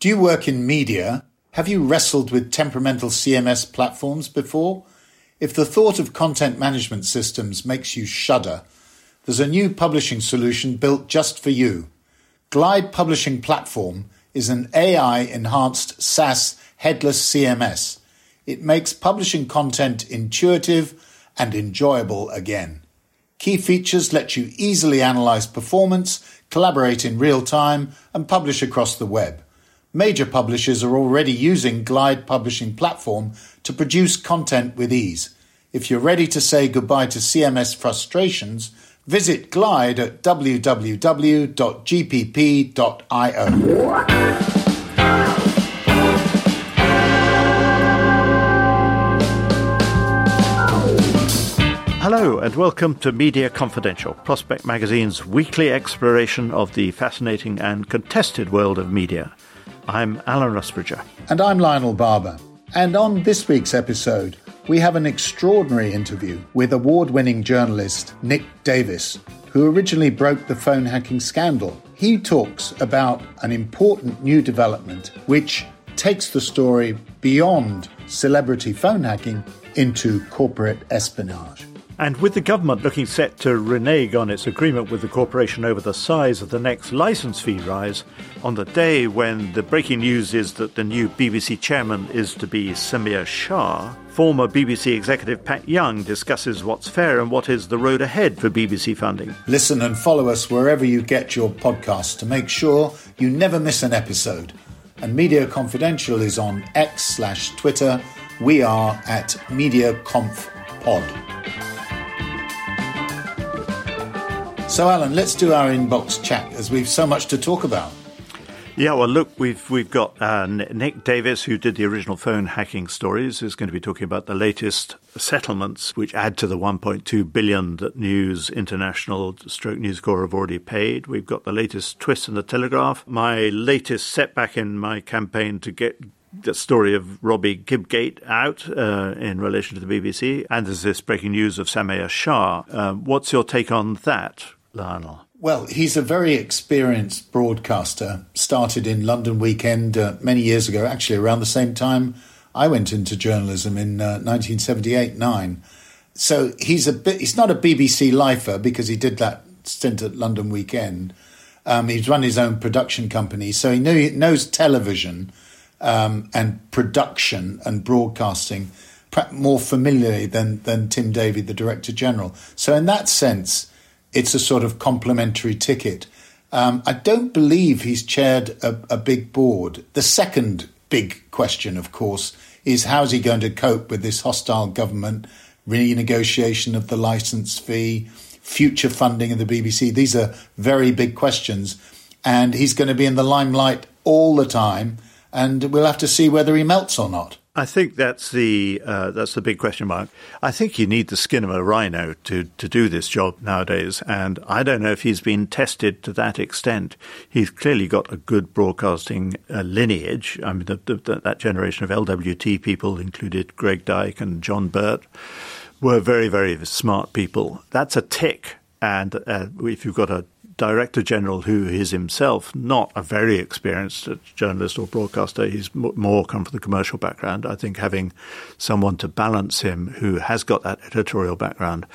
Do you work in media? Have you wrestled with temperamental CMS platforms before? If the thought of content management systems makes you shudder, there's a new publishing solution built just for you. Glide Publishing Platform is an AI enhanced SaaS headless CMS. It makes publishing content intuitive and enjoyable again. Key features let you easily analyze performance, collaborate in real time, and publish across the web. Major publishers are already using Glide Publishing Platform to produce content with ease. If you're ready to say goodbye to CMS frustrations, visit Glide at www.gpp.io. Hello, and welcome to Media Confidential, Prospect Magazine's weekly exploration of the fascinating and contested world of media. I'm Alan Rusbridger. And I'm Lionel Barber. And on this week's episode, we have an extraordinary interview with award winning journalist Nick Davies, who originally broke the phone hacking scandal. He talks about an important new development which takes the story beyond celebrity phone hacking into corporate espionage. And with the government looking set to renege on its agreement with the corporation over the size of the next license fee rise, on the day when the breaking news is that the new BBC chairman is to be Samir Shah, former BBC executive Pat Younge discusses what's fair and what is the road ahead for BBC funding. Listen and follow us wherever you get your podcasts to make sure you never miss an episode. And Media Confidential is on X slash Twitter. We are at MediaConfPod. So, Alan, let's do our inbox chat as we've so much to talk about. Yeah, well, look, we've we've got uh, Nick Davies, who did the original phone hacking stories, is going to be talking about the latest settlements, which add to the 1.2 billion that News International, Stroke News Corp have already paid. We've got the latest twist in the Telegraph. My latest setback in my campaign to get the story of Robbie Gibgate out uh, in relation to the BBC, and there's this breaking news of Samir Shah. Uh, what's your take on that? Lionel? Well, he's a very experienced broadcaster. Started in London Weekend uh, many years ago, actually around the same time I went into journalism in uh, 1978 9. So he's a bit. He's not a BBC lifer because he did that stint at London Weekend. Um, he's run his own production company, so he, knew, he knows television um, and production and broadcasting more familiarly than than Tim Davie, the director general. So in that sense it's a sort of complementary ticket. Um, I don't believe he's chaired a, a, big board. The second big question, of course, is how's he going to cope with this hostile government, renegotiation of the license fee, future funding of the BBC? These are very big questions. And he's going to be in the limelight all the time. And we'll have to see whether he melts or not. I think that's the uh, that's the big question mark. I think you need the skin of a rhino to, to do this job nowadays, and I don't know if he's been tested to that extent. He's clearly got a good broadcasting uh, lineage. I mean, the, the, that generation of LWT people included Greg Dyke and John Birt were very very smart people. That's a tick, and uh, if you've got a Director General, who is himself not a very experienced journalist or broadcaster, he's more come from the commercial background. I think having someone to balance him who has got that editorial background,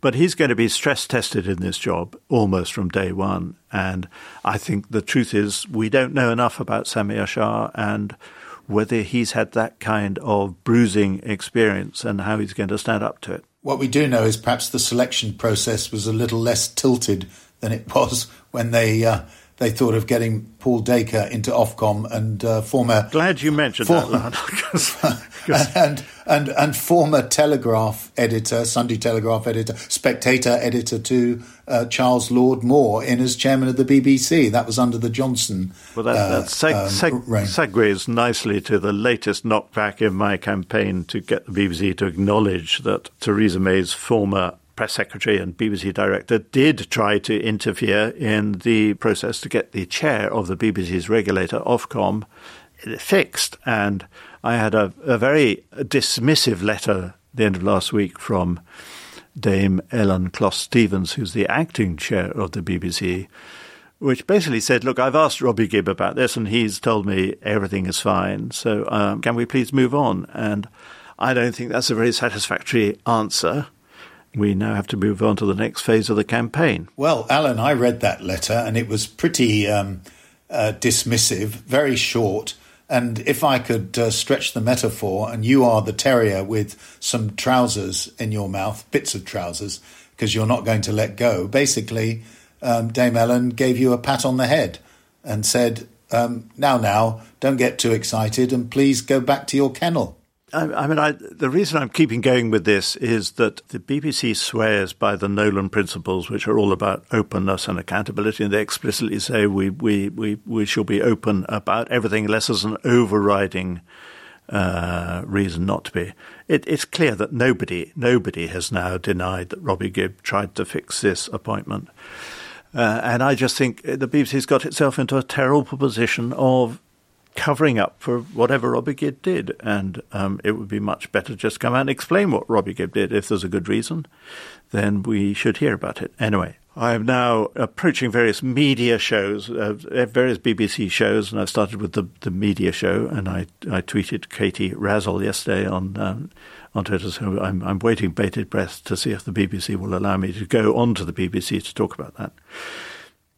but he's going to be stress tested in this job almost from day one. And I think the truth is we don't know enough about Samir Shah and whether he's had that kind of bruising experience and how he's going to stand up to it. What we do know is perhaps the selection process was a little less tilted than it was when they uh, they thought of getting Paul Dacre into Ofcom and uh, former. Glad you mentioned that, and, and, and former Telegraph editor, Sunday Telegraph editor, Spectator editor to uh, Charles Lord Moore in as chairman of the BBC. That was under the Johnson. Well, that, that seg- um, seg- segues nicely to the latest knockback in my campaign to get the BBC to acknowledge that Theresa May's former press secretary and BBC director did try to interfere in the process to get the chair of the BBC's regulator, Ofcom, fixed. And I had a, a very dismissive letter the end of last week from Dame Elan Closs Stephens, who's the acting chair of the BBC, which basically said, Look, I've asked Robbie Gibb about this, and he's told me everything is fine. So um, can we please move on? And I don't think that's a very satisfactory answer we now have to move on to the next phase of the campaign. Well, Alan, I read that letter and it was pretty um, uh, dismissive, very short. And if I could uh, stretch the metaphor, and you are the terrier with some trousers in your mouth, bits of trousers, because you're not going to let go, basically, um, Dame Elan gave you a pat on the head and said, um, Now, now, don't get too excited and please go back to your kennel. I, I mean, I, the reason I'm keeping going with this is that the BBC swears by the Nolan principles, which are all about openness and accountability, and they explicitly say we, we, we, we shall be open about everything unless there's an overriding uh, reason not to be. It, it's clear that nobody nobody has now denied that Robbie Gibb tried to fix this appointment. Uh, and I just think the BBC's got itself into a terrible position of covering up for whatever Robbie Gibb did. And um, it would be much better just come out and explain what Robbie Gibb did. If there's a good reason, then we should hear about it. Anyway, I am now approaching various media shows, uh, various BBC shows, and I've started with the, the media show, and I, I tweeted Katie Razzall yesterday on um, on Twitter, so I'm, I'm waiting bated breath to see if the BBC will allow me to go on to the BBC to talk about that.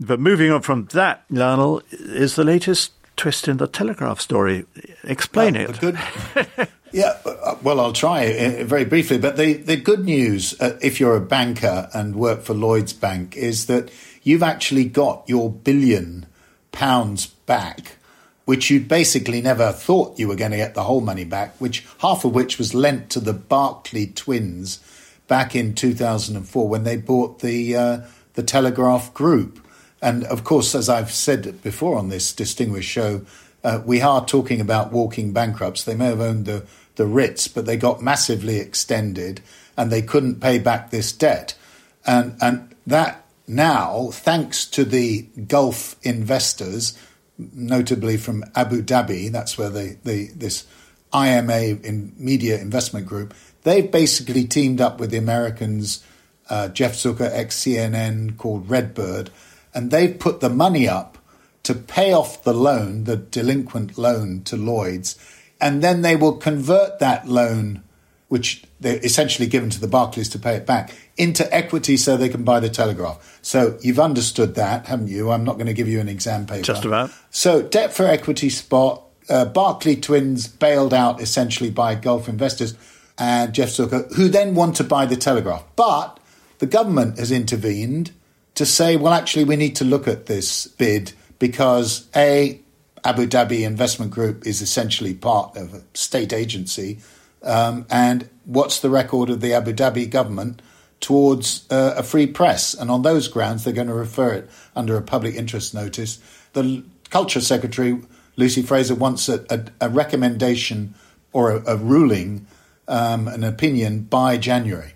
But moving on from that, Lionel, is the latest twist in the Telegraph story. Explain well, it. Good, yeah, uh, well, I'll try uh, very briefly. But the, the good news, uh, if you're a banker and work for Lloyd's Bank, is that you've actually got your billion pounds back, which you basically never thought you were going to get the whole money back, which half of which was lent to the Barclay twins back in 2004 when they bought the uh, the Telegraph Group. And of course, as I've said before on this distinguished show, uh, we are talking about walking bankrupts. They may have owned the, the Ritz, but they got massively extended and they couldn't pay back this debt. And, and that now, thanks to the Gulf investors, notably from Abu Dhabi, that's where they, they this IMA in Media Investment Group, they've basically teamed up with the Americans, uh, Jeff Zucker, ex CNN, called Redbird, and they've put the money up to pay off the loan, the delinquent loan to Lloyd's, and then they will convert that loan, which they're essentially given to the Barclays to pay it back, into equity so they can buy the Telegraph. So you've understood that, haven't you? I'm not going to give you an exam paper. Just about. So debt for equity spot, uh, Barclay twins bailed out essentially by Gulf investors and Jeff Zucker, who then want to buy the Telegraph. But the government has intervened to say, well, actually, we need to look at this bid because A, Abu Dhabi Investment Group is essentially part of a state agency. Um, and what's the record of the Abu Dhabi government towards uh, a free press? And on those grounds, they're going to refer it under a public interest notice. The Culture Secretary, Lucy Frazer, wants a, a, a recommendation or a, a ruling, um, an opinion by January.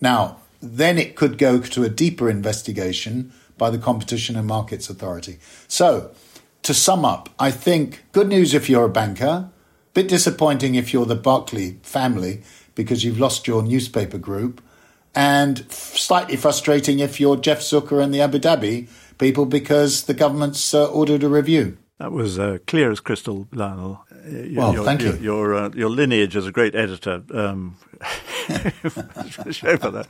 Now, then it could go to a deeper investigation by the Competition and Markets Authority. So, to sum up, I think good news if you're a banker, bit disappointing if you're the Barclay family because you've lost your newspaper group, and slightly frustrating if you're Jeff Zucker and the Abu Dhabi people because the government's uh, ordered a review. That was uh, clear as crystal, Lionel. Well, your, thank your, you. Your uh, your lineage as a great editor. Um, for that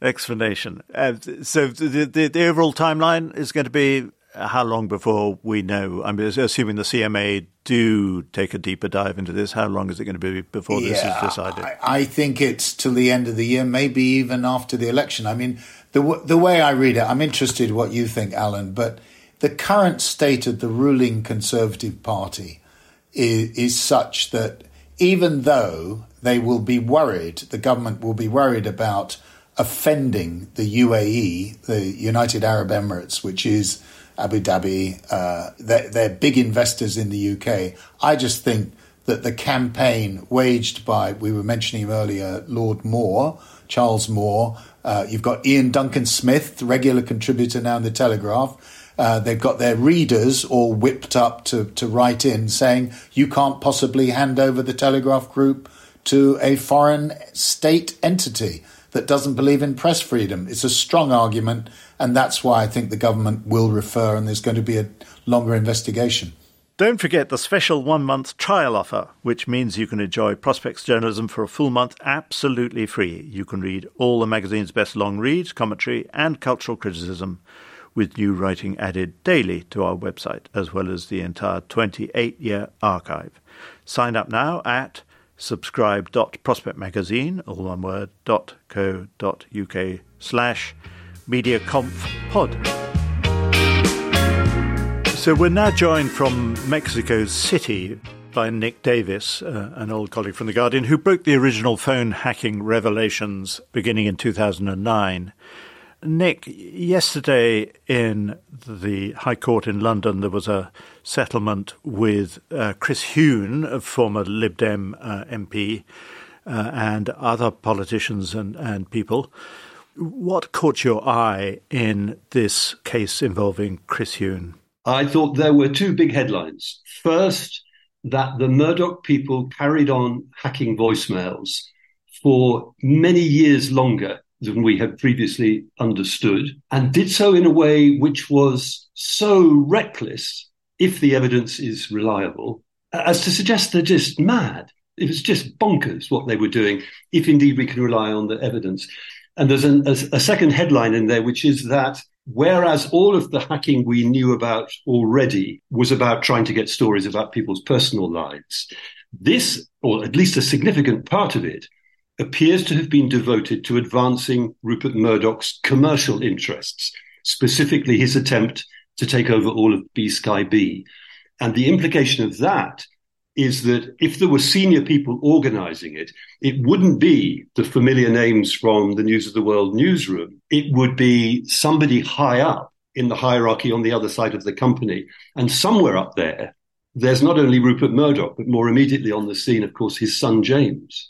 explanation. Uh, so the, the, the overall timeline is going to be how long before we know? I'm assuming the CMA do take a deeper dive into this. How long is it going to be before yeah, this is decided? I, I, think it's till the end of the year, maybe even after the election. I mean, the the way I read it, I'm interested what you think, Alan. But the current state of the ruling Conservative Party is, is such that even though they will be worried, the government will be worried about offending the UAE, the United Arab Emirates, which is Abu Dhabi. Uh, they're, they're big investors in the UK. I just think that the campaign waged by, we were mentioning earlier, Lord Moore, Charles Moore, uh, you've got Iain Duncan Smith, regular contributor now in the Telegraph. Uh, they've got their readers all whipped up to, to write in saying you can't possibly hand over the Telegraph Group to a foreign state entity that doesn't believe in press freedom. It's a strong argument, and that's why I think the government will refer, and there's going to be a longer investigation. Don't forget the special one month trial offer, which means you can enjoy Prospects journalism for a full month absolutely free. You can read all the magazine's best long reads, commentary, and cultural criticism, with new writing added daily to our website, as well as the entire 28 year archive. Sign up now at subscribe.prospectmagazine, all one word, .co.uk slash mediaconfpod. So we're now joined from Mexico City by Nick Davies, uh, an old colleague from The Guardian, who broke the original phone hacking revelations beginning in 2009. Nick, yesterday in the High Court in London, there was a settlement with uh, Chris Huhne, a former Lib Dem uh, MP, uh, and other politicians and, and people. What caught your eye in this case involving Chris Huhne? I thought there were two big headlines. First, that the Murdoch people carried on hacking voicemails for many years longer than we had previously understood, and did so in a way which was so reckless, if the evidence is reliable, as to suggest they're just mad. It was just bonkers what they were doing, if indeed we can rely on the evidence. And there's an, a, a second headline in there, which is that Whereas all of the hacking we knew about already was about trying to get stories about people's personal lives, this, or at least a significant part of it, appears to have been devoted to advancing Rupert Murdoch's commercial interests, specifically his attempt to take over all of BSkyB. And the implication of that is that if there were senior people organizing it, it wouldn't be the familiar names from the News of the World newsroom. It would be somebody high up in the hierarchy on the other side of the company. And somewhere up there, there's not only Rupert Murdoch, but more immediately on the scene, of course, his son James.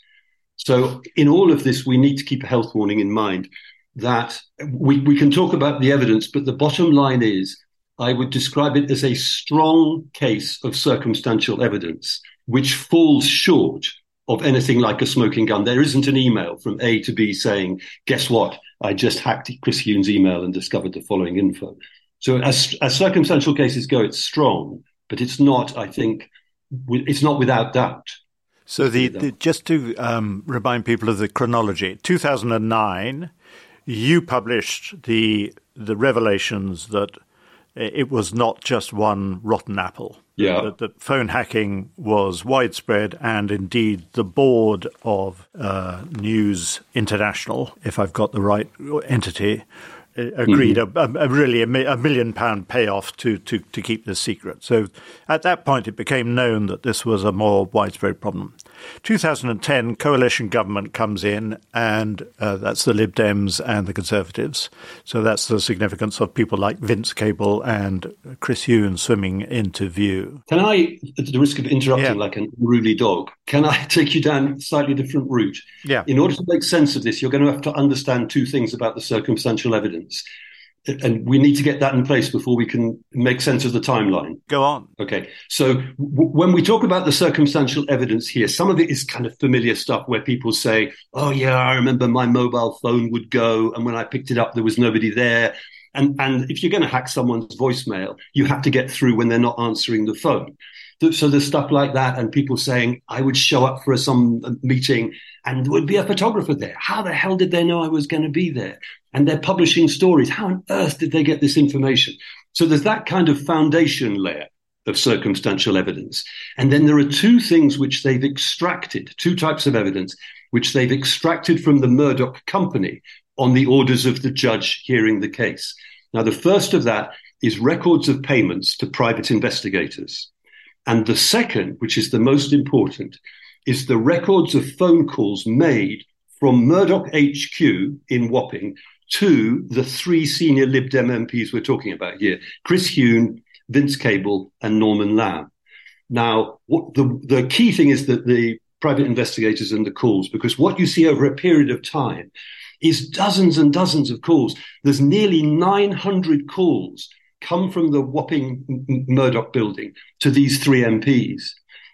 So in all of this, we need to keep a health warning in mind that we, we can talk about the evidence, but the bottom line is I would describe it as a strong case of circumstantial evidence, which falls short of anything like a smoking gun. There isn't an email from A to B saying, guess what? I just hacked Chris Huhne's email and discovered the following info. So as, as circumstantial cases go, it's strong, but it's not, I think, it's not without doubt. So the, the just to um, remind people of the chronology, 2009, you published the the revelations that it was not just one rotten apple. Yeah. That, that phone hacking was widespread, and indeed the board of uh, News International, if I've got the right entity, agreed mm-hmm. a, a, really a, a, million pound payoff to, to, to keep this secret. So at that point, it became known that this was a more widespread problem. 2010, coalition government comes in, and uh, that's the Lib Dems and the Conservatives. So that's the significance of people like Vince Cable and Chris Huhne swimming into view. Can I, at the risk of interrupting yeah. like an unruly dog, can I take you down a slightly different route? Yeah. In order to make sense of this, you're going to have to understand two things about the circumstantial evidence and we need to get that in place before we can make sense of the timeline. Go on. Okay. So w- when we talk about the circumstantial evidence here, some of it is kind of familiar stuff where people say, "Oh yeah, I remember my mobile phone would go, and when I picked it up, there was nobody there." And and if you're going to hack someone's voicemail, you have to get through when they're not answering the phone. So there's stuff like that, and people saying, "I would show up for some meeting." and there would be a photographer there. How the hell did they know I was going to be there? And they're publishing stories. How on earth did they get this information? So there's that kind of foundation layer of circumstantial evidence. And then there are two things which they've extracted, two types of evidence, which they've extracted from the Murdoch company on the orders of the judge hearing the case. Now, the first of that is records of payments to private investigators. And the second, which is the most important, is the records of phone calls made from Murdoch HQ in Wapping to the three senior Lib Dem MPs we're talking about here Chris Huhne, Vince Cable, and Norman Lamb. Now, the, the key thing is that the private investigators and the calls, because what you see over a period of time is dozens and dozens of calls. There's nearly 900 calls come from the Wapping Murdoch building to these three MPs.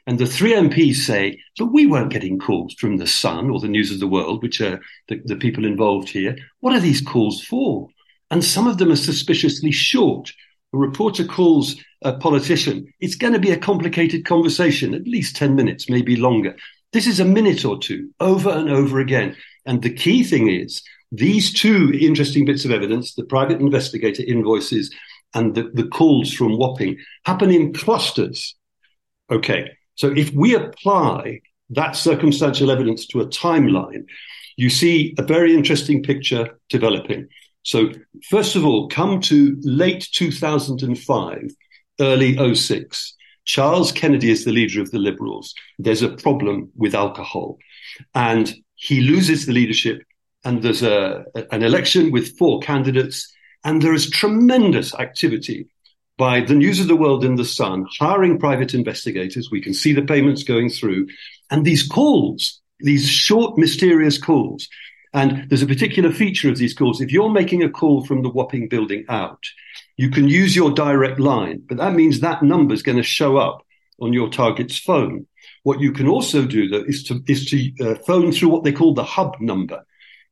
And the three MPs say, that we weren't getting calls from the Sun or the News of the World, which are the, the people involved here. What are these calls for? And some of them are suspiciously short. A reporter calls a politician. It's going to be a complicated conversation, at least 10 minutes, maybe longer. This is a minute or two, over and over again. And the key thing is these two interesting bits of evidence, the private investigator invoices and the, the calls from Wapping, happen in clusters. Okay. So if we apply that circumstantial evidence to a timeline, you see a very interesting picture developing. So, first of all, come to late 2005, early 06. Charles Kennedy is the leader of the Liberals. There's a problem with alcohol. And he loses the leadership, and there's a, an election with four candidates. And there is tremendous activity by the News of the World and the Sun hiring private investigators. We can see the payments going through. And these calls, these short, mysterious calls. And there's a particular feature of these calls. If you're making a call from the Wapping building out, you can use your direct line, but that means that number is going to show up on your target's phone. What you can also do though is to is to uh, phone through what they call the hub number,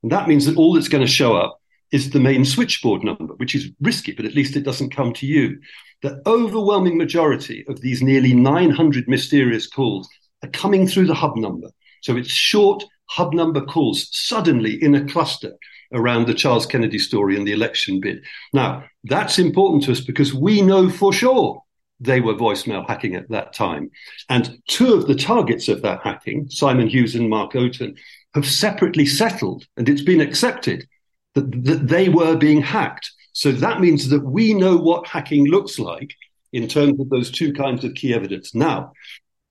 and that means that all that's going to show up is the main switchboard number, which is risky, but at least it doesn't come to you. The overwhelming majority of these nearly 900 mysterious calls are coming through the hub number. So it's short hub number calls suddenly in a cluster around the Charles Kennedy story and the election bid. Now, that's important to us because we know for sure they were voicemail hacking at that time. And two of the targets of that hacking, Simon Hughes and Mark Oaten, have separately settled, and it's been accepted that, they were being hacked. So that means that we know what hacking looks like in terms of those two kinds of key evidence. Now,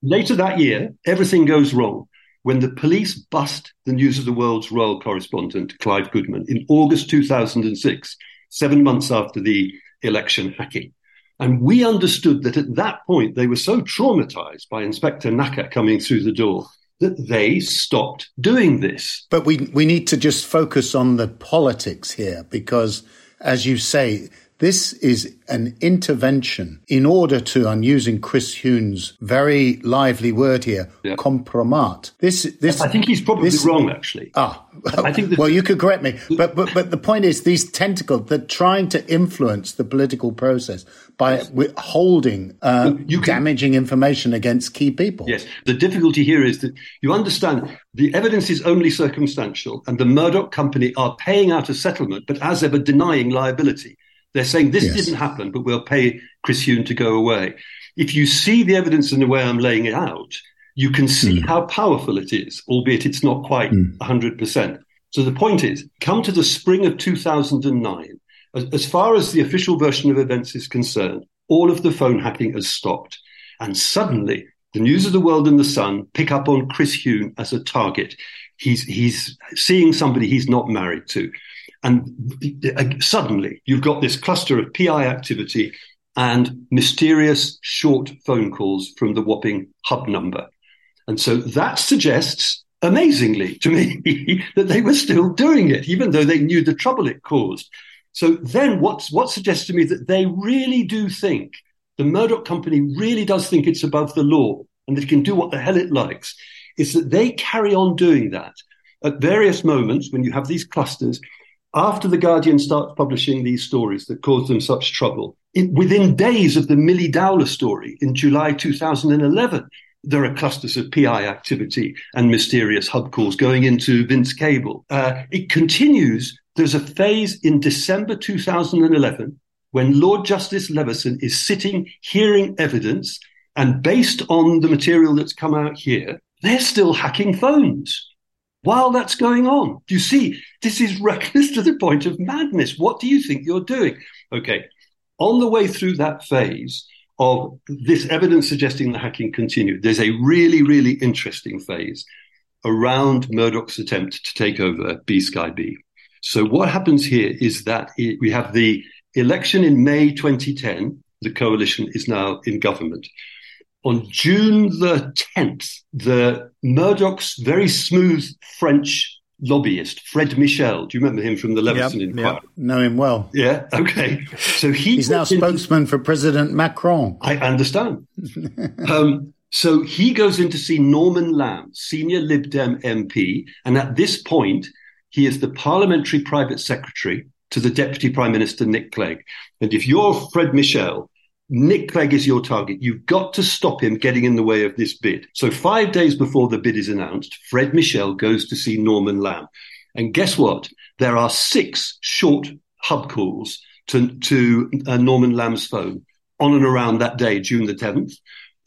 later that year, everything goes wrong when the police bust the News of the World's royal correspondent, Clive Goodman, in August 2006, seven months after the election hacking. And we understood that at that point they were so traumatized by Inspector Knacker coming through the door that they stopped doing this. But we we need to just focus on the politics here because as you say this is an intervention in order to, I'm using Chris Huhne's very lively word here, yeah. compromat. This, this. I think he's probably this, wrong, actually. Ah, I think. Well, you could correct me, but but but the point is, these tentacles they're trying to influence the political process by withholding uh, can, damaging information against key people. Yes, the difficulty here is that you understand the evidence is only circumstantial, and the Murdoch company are paying out a settlement, but as ever denying liability. They're saying this yes. didn't happen, but we'll pay Chris Huhne to go away. If you see the evidence in the way I'm laying it out, you can see mm. how powerful it is, albeit it's not quite mm. 100%. So the point is, come to the spring of 2009. As, as far as the official version of events is concerned, all of the phone hacking has stopped. And suddenly, the news of the world and the sun pick up on Chris Huhne as a target. He's, he's seeing somebody he's not married to. And uh, suddenly you've got this cluster of PI activity and mysterious short phone calls from the Wapping hub number. And so that suggests, amazingly to me, that they were still doing it, even though they knew the trouble it caused. So then what's, what suggests to me that they really do think, the Murdoch company really does think it's above the law and that it can do what the hell it likes, is that they carry on doing that at various moments when you have these clusters after The Guardian starts publishing these stories that caused them such trouble, it, within days of the Milly Dowler story in July 2011, there are clusters of PI activity and mysterious hub calls going into Vince Cable. Uh, it continues. There's a phase in December 2011 when Lord Justice Leveson is sitting hearing evidence, and based on the material that's come out here, they're still hacking phones while that's going on. You see? This is reckless to the point of madness. What do you think you're doing? Okay. On the way through that phase, of this evidence suggesting the hacking continued. There's a really, really interesting phase around Murdoch's attempt to take over BSkyB. So what happens here is that we have the election in May 2010. The coalition is now in government. On June the 10th, the Murdoch's very smooth French lobbyist, Fred Michel. Do you remember him from the Leveson yep, Inquiry? Yep. Know him well. Yeah. Okay. So he he's now spokesman into, for President Macron. I understand. um, so he goes in to see Norman Lamb, senior Lib Dem MP, and at this point, he is the parliamentary private secretary to the Deputy Prime Minister Nick Clegg. And if you're Fred Michel, Nick Clegg is your target. You've got to stop him getting in the way of this bid. So, five days before the bid is announced, Fred Michel goes to see Norman Lamb. And guess what? There are six short hub calls to, to uh, Norman Lamb's phone on and around that day, June the 10th.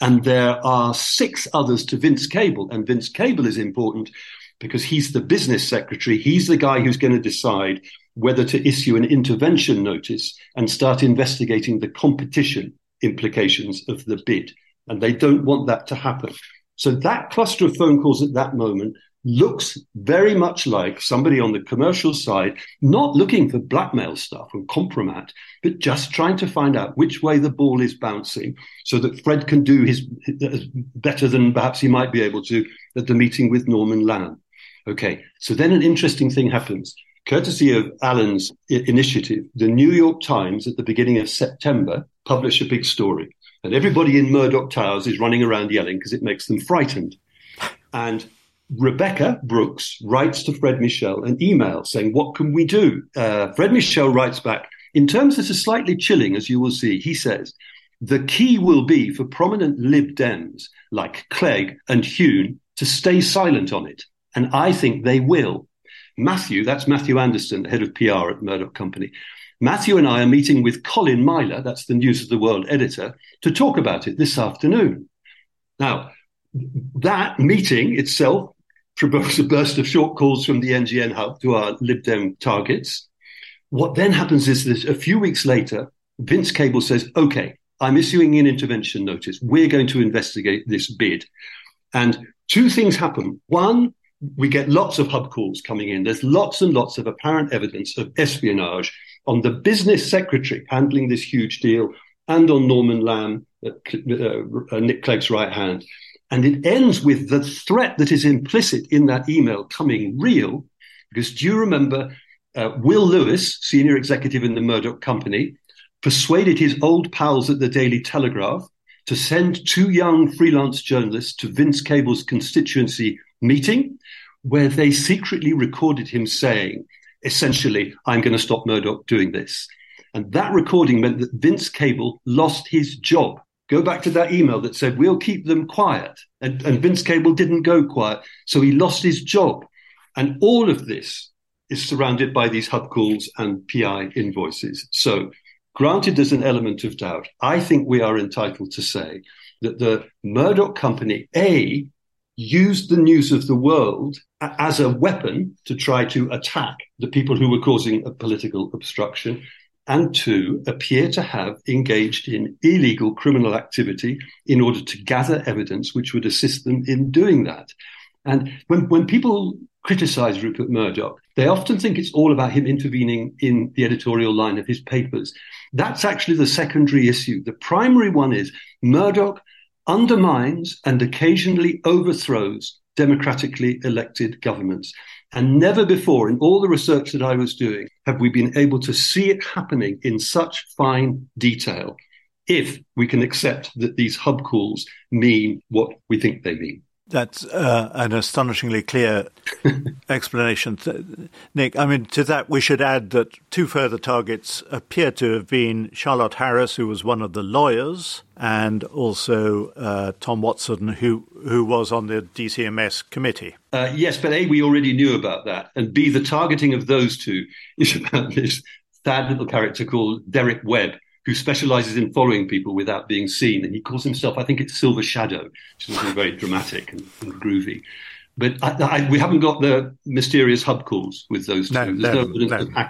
And there are six others to Vince Cable. And Vince Cable is important because he's the business secretary. He's the guy who's going to decide whether to issue an intervention notice and start investigating the competition implications of the bid. And they don't want that to happen. So that cluster of phone calls at that moment looks very much like somebody on the commercial side, not looking for blackmail stuff and compromat, but just trying to find out which way the ball is bouncing so that Fred can do his, better than perhaps he might be able to at the meeting with Norman Lamb. Okay, so then an interesting thing happens. Courtesy of Alan's initiative, the New York Times at the beginning of September published a big story. And everybody in Murdoch Towers is running around yelling because it makes them frightened. And Rebekah Brooks writes to Fred Michel an email saying, What can we do? Uh, Fred Michel writes back, in terms that are slightly chilling, as you will see, he says, the key will be for prominent Lib Dems like Clegg and Huhne to stay silent on it. And I think they will. Matthew, that's Matthew Anderson, head of PR at Murdoch Company. Matthew and I are meeting with Colin Myler, that's the News of the World editor, to talk about it this afternoon. Now, that meeting itself provokes a burst of short calls from the NGN hub to our Lib Dem targets. What then happens is that a few weeks later, Vince Cable says, okay, I'm issuing an intervention notice. We're going to investigate this bid. And two things happen. One, we get lots of hub calls coming in. There's lots and lots of apparent evidence of espionage on the business secretary handling this huge deal and on Norman Lamb, uh, uh, Nick Clegg's right hand. And it ends with the threat that is implicit in that email coming real. Because do you remember uh, Will Lewis, senior executive in the Murdoch company, persuaded his old pals at the Daily Telegraph to send two young freelance journalists to Vince Cable's constituency meeting where they secretly recorded him saying, essentially, I'm going to stop Murdoch doing this. And that recording meant that Vince Cable lost his job. Go back to that email that said, we'll keep them quiet. And, and Vince Cable didn't go quiet. So he lost his job. And all of this is surrounded by these hub calls and PI invoices. So, granted, there's an element of doubt. I think we are entitled to say that the Murdoch company, A, used the news of the world as a weapon to try to attack the people who were causing a political obstruction, and two, appear to have engaged in illegal criminal activity in order to gather evidence which would assist them in doing that. And when, when people criticize Rupert Murdoch, they often think it's all about him intervening in the editorial line of his papers. That's actually the secondary issue. The primary one is Murdoch undermines and occasionally overthrows democratically elected governments. And never before, in all the research that I was doing, have we been able to see it happening in such fine detail if we can accept that these hub calls mean what we think they mean. That's uh, an astonishingly clear explanation. Nick, I mean, to that, we should add that two further targets appear to have been Charlotte Harris, who was one of the lawyers, and also uh, Tom Watson, who, who was on the DCMS committee. Uh, yes, but A, we already knew about that. And B, the targeting of those two is about this sad little character called Derek Webb who specializes in following people without being seen. And he calls himself, I think it's Silver Shadow, which is very dramatic and, and groovy. But I, I, we haven't got the mysterious hub calls with those two. No, There's no, no, no.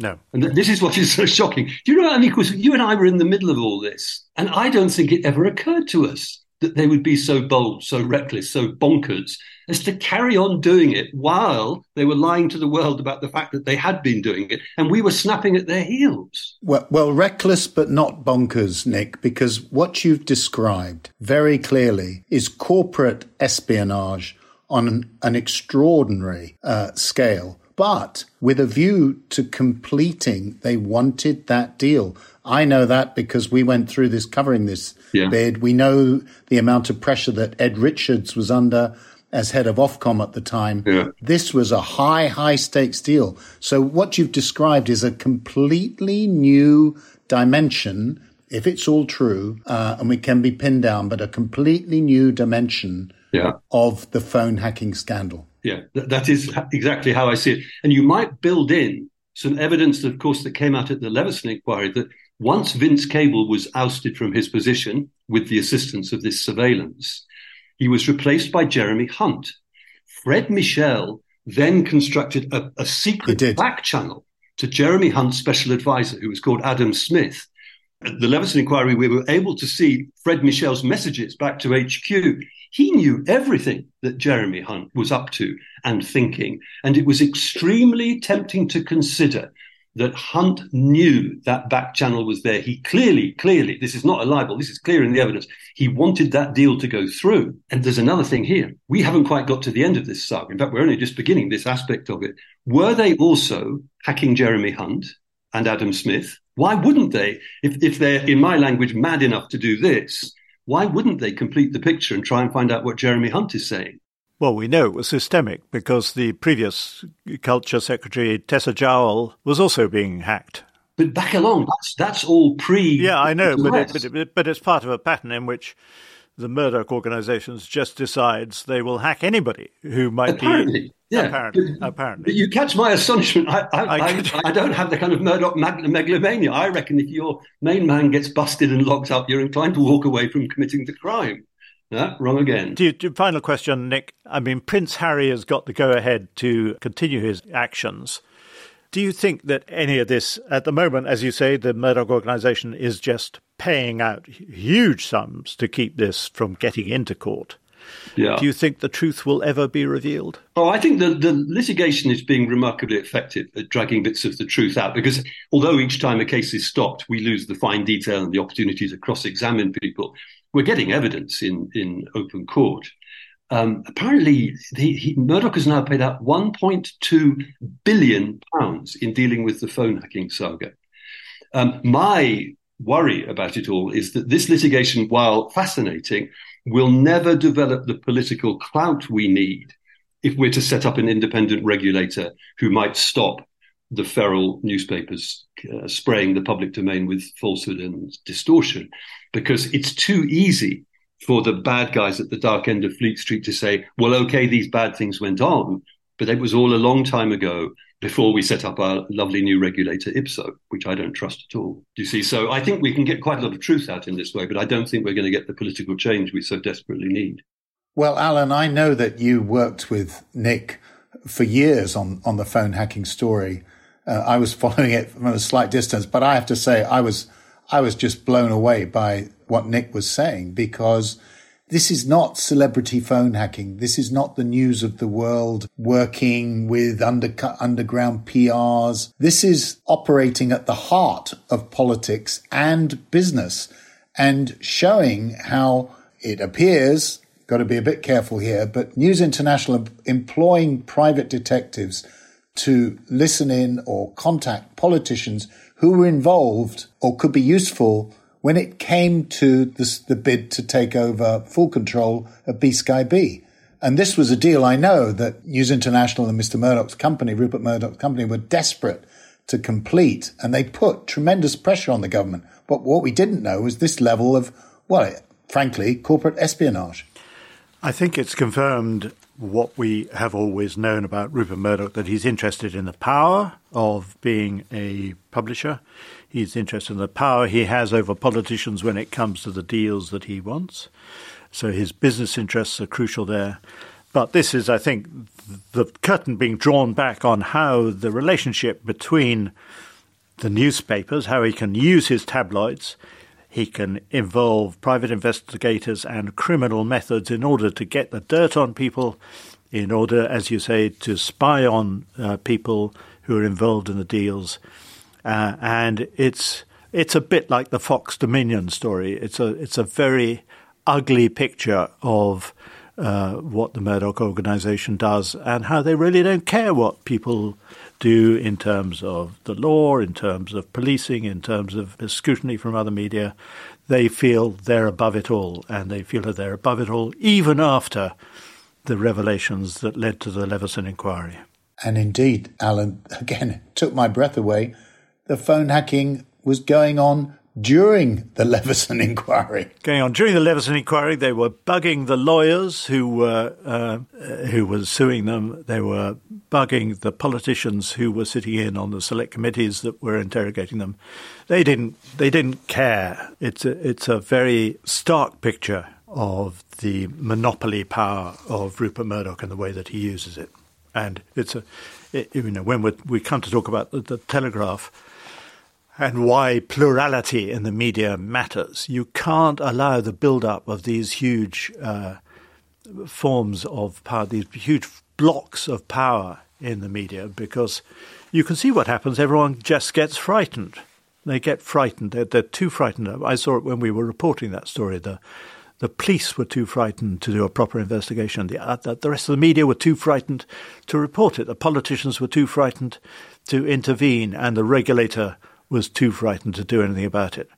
No. And this is what is so shocking. Do you know, I mean, because you and I were in the middle of all this, and I don't think it ever occurred to us that they would be so bold, so reckless, so bonkers as to carry on doing it while they were lying to the world about the fact that they had been doing it and we were snapping at their heels. Well, well reckless but not bonkers, Nick, because what you've described very clearly is corporate espionage on an, an extraordinary uh, scale. But with a view to completing, they wanted that deal. I know that because we went through this covering this yeah. bid. We know the amount of pressure that Ed Richards was under as head of Ofcom at the time. Yeah. This was a high, high stakes deal. So what you've described is a completely new dimension, if it's all true, uh, and we can be pinned down, but a completely new dimension yeah. of the phone hacking scandal. Yeah, that is exactly how I see it. And you might build in some evidence, of course, that came out at the Leveson inquiry that once Vince Cable was ousted from his position with the assistance of this surveillance, he was replaced by Jeremy Hunt. Fred Michel then constructed a, a secret back channel to Jeremy Hunt's special advisor, who was called Adam Smith. At the Leveson inquiry, we were able to see Fred Michel's messages back to HQ. He knew everything that Jeremy Hunt was up to and thinking, and it was extremely tempting to consider that Hunt knew that back channel was there. He clearly, clearly, this is not a libel, this is clear in the evidence. He wanted that deal to go through. And there's another thing here. We haven't quite got to the end of this saga. In fact, we're only just beginning this aspect of it. Were they also hacking Jeremy Hunt and Adam Smith? Why wouldn't they? If, if they're, in my language, mad enough to do this, why wouldn't they complete the picture and try and find out what Jeremy Hunt is saying? Well, we know it was systemic because the previous Culture Secretary, Tessa Jowell, was also being hacked. But back along, that's, that's all pre. Yeah, I know, but, it, but, it, but it's part of a pattern in which the Murdoch organizations just decides they will hack anybody who might apparently, be. Yeah, apparently, but, apparently. But you catch my astonishment. I, I, I, I, don't have the kind of Murdoch megalomania. I reckon if your main man gets busted and locked up, you're inclined to walk away from committing the crime. Yeah, wrong again. Do you, final question, Nick. I mean, Prince Harry has got the go ahead to continue his actions. Do you think that any of this, at the moment, as you say, the Murdoch organization is just paying out huge sums to keep this from getting into court? Yeah. Do you think the truth will ever be revealed? Oh, I think the, the litigation is being remarkably effective at dragging bits of the truth out because although each time a case is stopped, we lose the fine detail and the opportunity to cross examine people we're getting evidence in, in open court. Um, apparently, he, Murdoch has now paid out 1.2 billion pounds in dealing with the phone hacking saga. Um, my worry about it all is that this litigation, while fascinating, will never develop the political clout we need if we're to set up an independent regulator who might stop the feral newspapers uh, spraying the public domain with falsehood and distortion because it's too easy for the bad guys at the dark end of Fleet Street to say, well, okay, these bad things went on, but it was all a long time ago before we set up our lovely new regulator IPSO, which I don't trust at all. Do you see? So I think we can get quite a lot of truth out in this way, but I don't think we're going to get the political change we so desperately need. Well, Alan, I know that you worked with Nick for years on, on the phone hacking story. Uh, I was following it from a slight distance, but I have to say I was I was just blown away by what Nick was saying because this is not celebrity phone hacking. This is not the news of the world working with undercut underground PRs. This is operating at the heart of politics and business and showing how it appears, got to be a bit careful here, but News International employing private detectives to listen in or contact politicians who were involved or could be useful when it came to this, the bid to take over full control of BSkyB. And this was a deal I know that News International and Mr. Murdoch's company, Rupert Murdoch's company, were desperate to complete. And they put tremendous pressure on the government. But what we didn't know was this level of, well, frankly, corporate espionage. I think it's confirmed what we have always known about Rupert Murdoch that he's interested in the power of being a publisher. He's interested in the power he has over politicians when it comes to the deals that he wants. So his business interests are crucial there. But this is, I think, the curtain being drawn back on how the relationship between the newspapers, how he can use his tabloids. He can involve private investigators and criminal methods in order to get the dirt on people, in order, as you say, to spy on uh, people who are involved in the deals. Uh, and it's it's a bit like the Fox Dominion story. It's a it's a very ugly picture of uh, what the Murdoch organization does and how they really don't care what people do in terms of the law, in terms of policing, in terms of scrutiny from other media. They feel they're above it all, and they feel that they're above it all even after the revelations that led to the Leveson inquiry. And indeed, Alan, again, took my breath away. The phone hacking was going on during the Leveson inquiry. Going on during the Leveson inquiry, they were bugging the lawyers who were uh, who were suing them. They were bugging the politicians who were sitting in on the select committees that were interrogating them. They didn't they didn't care. It's a, it's a very stark picture of the monopoly power of Rupert Murdoch and the way that he uses it. And it's a it, you know when we come to talk about the, the Telegraph and why plurality in the media matters. You can't allow the build-up of these huge uh, forms of power, these huge blocks of power in the media, because you can see what happens. Everyone just gets frightened. They get frightened. They're, they're too frightened. I saw it when we were reporting that story. The the police were too frightened to do a proper investigation. The, uh, the rest of the media were too frightened to report it. The politicians were too frightened to intervene, and the regulator was too frightened to do anything about it.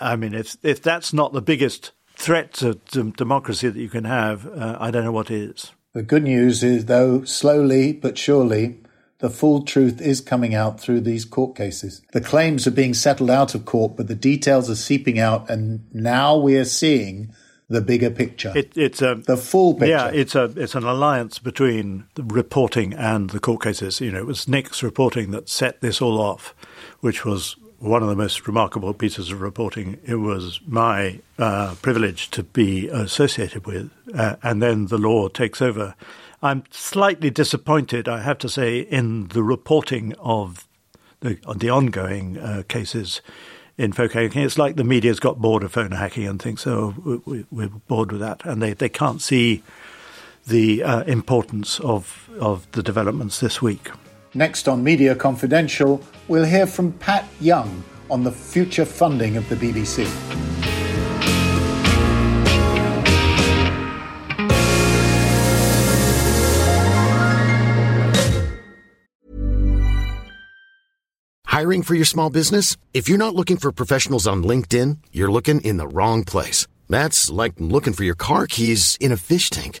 I mean, if if that's not the biggest threat to, to democracy that you can have, uh, I don't know what is. The good news is, though, slowly but surely, the full truth is coming out through these court cases. The claims are being settled out of court, but the details are seeping out, and now we are seeing the bigger picture. It, it's a the full picture. Yeah, it's a it's an alliance between the reporting and the court cases. You know, it was Nick's reporting that set this all off which was one of the most remarkable pieces of reporting it was my uh, privilege to be associated with. Uh, and then the law takes over. I'm slightly disappointed, I have to say, in the reporting of the, the ongoing uh, cases in phone hacking. It's like the media's got bored of phone hacking and thinks, oh, we, are bored with that. And they, they can't see the uh, importance of, of the developments this week. Next on Media Confidential, we'll hear from Pat Younge on the future funding of the BBC. Hiring for your small business? If you're not looking for professionals on LinkedIn, you're looking in the wrong place. That's like looking for your car keys in a fish tank.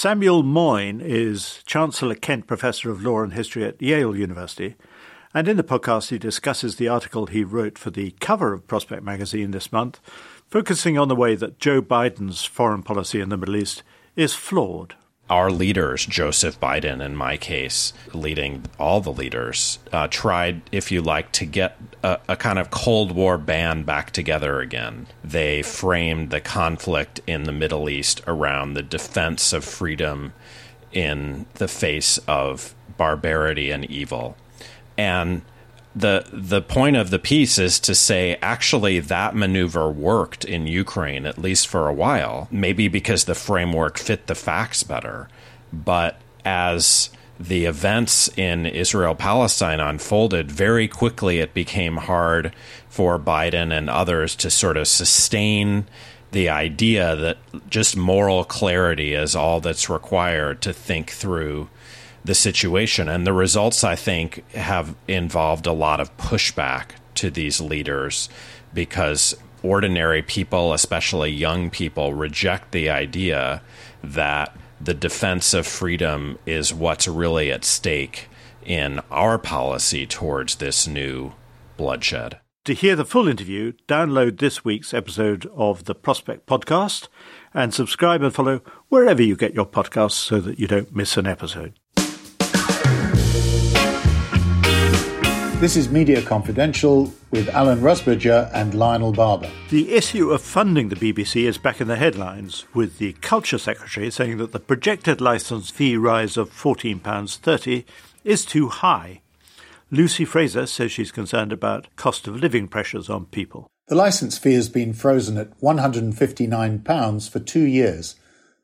Samuel Moyn is Chancellor Kent Professor of Law and History at Yale University, and in the podcast he discusses the article he wrote for the cover of Prospect magazine this month, focusing on the way that Joe Biden's foreign policy in the Middle East is flawed our leaders, Joseph Biden in my case, leading all the leaders, uh, tried, if you like, to get a, a, kind of Cold War band back together again. They framed the conflict in the Middle East around the defense of freedom in the face of barbarity and evil. And the the point of the piece is to say actually that maneuver worked in Ukraine at least for a while maybe because the framework fit the facts better. But as the events in Israel Palestine unfolded very quickly it became hard for Biden and others to sort of sustain the idea that just moral clarity is all that's required to think through the situation. And the results, I think, have involved a lot of pushback to these leaders because ordinary people, especially young people, reject the idea that the defense of freedom is what's really at stake in our policy towards this new bloodshed. To hear the full interview, download this week's episode of the Prospect Podcast and subscribe and follow wherever you get your podcasts so that you don't miss an episode. This is Media Confidential with Alan Rusbridger and Lionel Barber. The issue of funding the BBC is back in the headlines, with the Culture Secretary saying that the projected licence fee rise of £14.30 is too high. Lucy Frazer says she's concerned about cost of living pressures on people. The licence fee has been frozen at £159 for two years,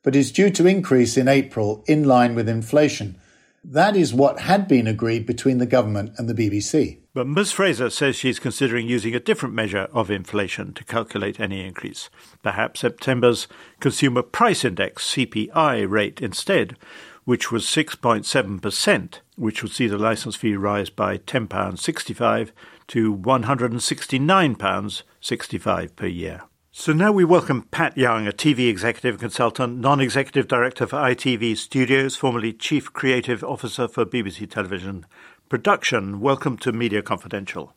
but is due to increase in April in line with inflation that is what had been agreed between the government and the BBC. But Ms. Frazer says she's considering using a different measure of inflation to calculate any increase. Perhaps September's Consumer Price Index CPI rate instead, which was 6.7%, which would see the licence fee rise by £10.65 to £169.65 per year. So now we welcome Pat Younge, a TV executive consultant, non executive director for ITV Studios, formerly chief creative officer for BBC Television Production. Welcome to Media Confidential.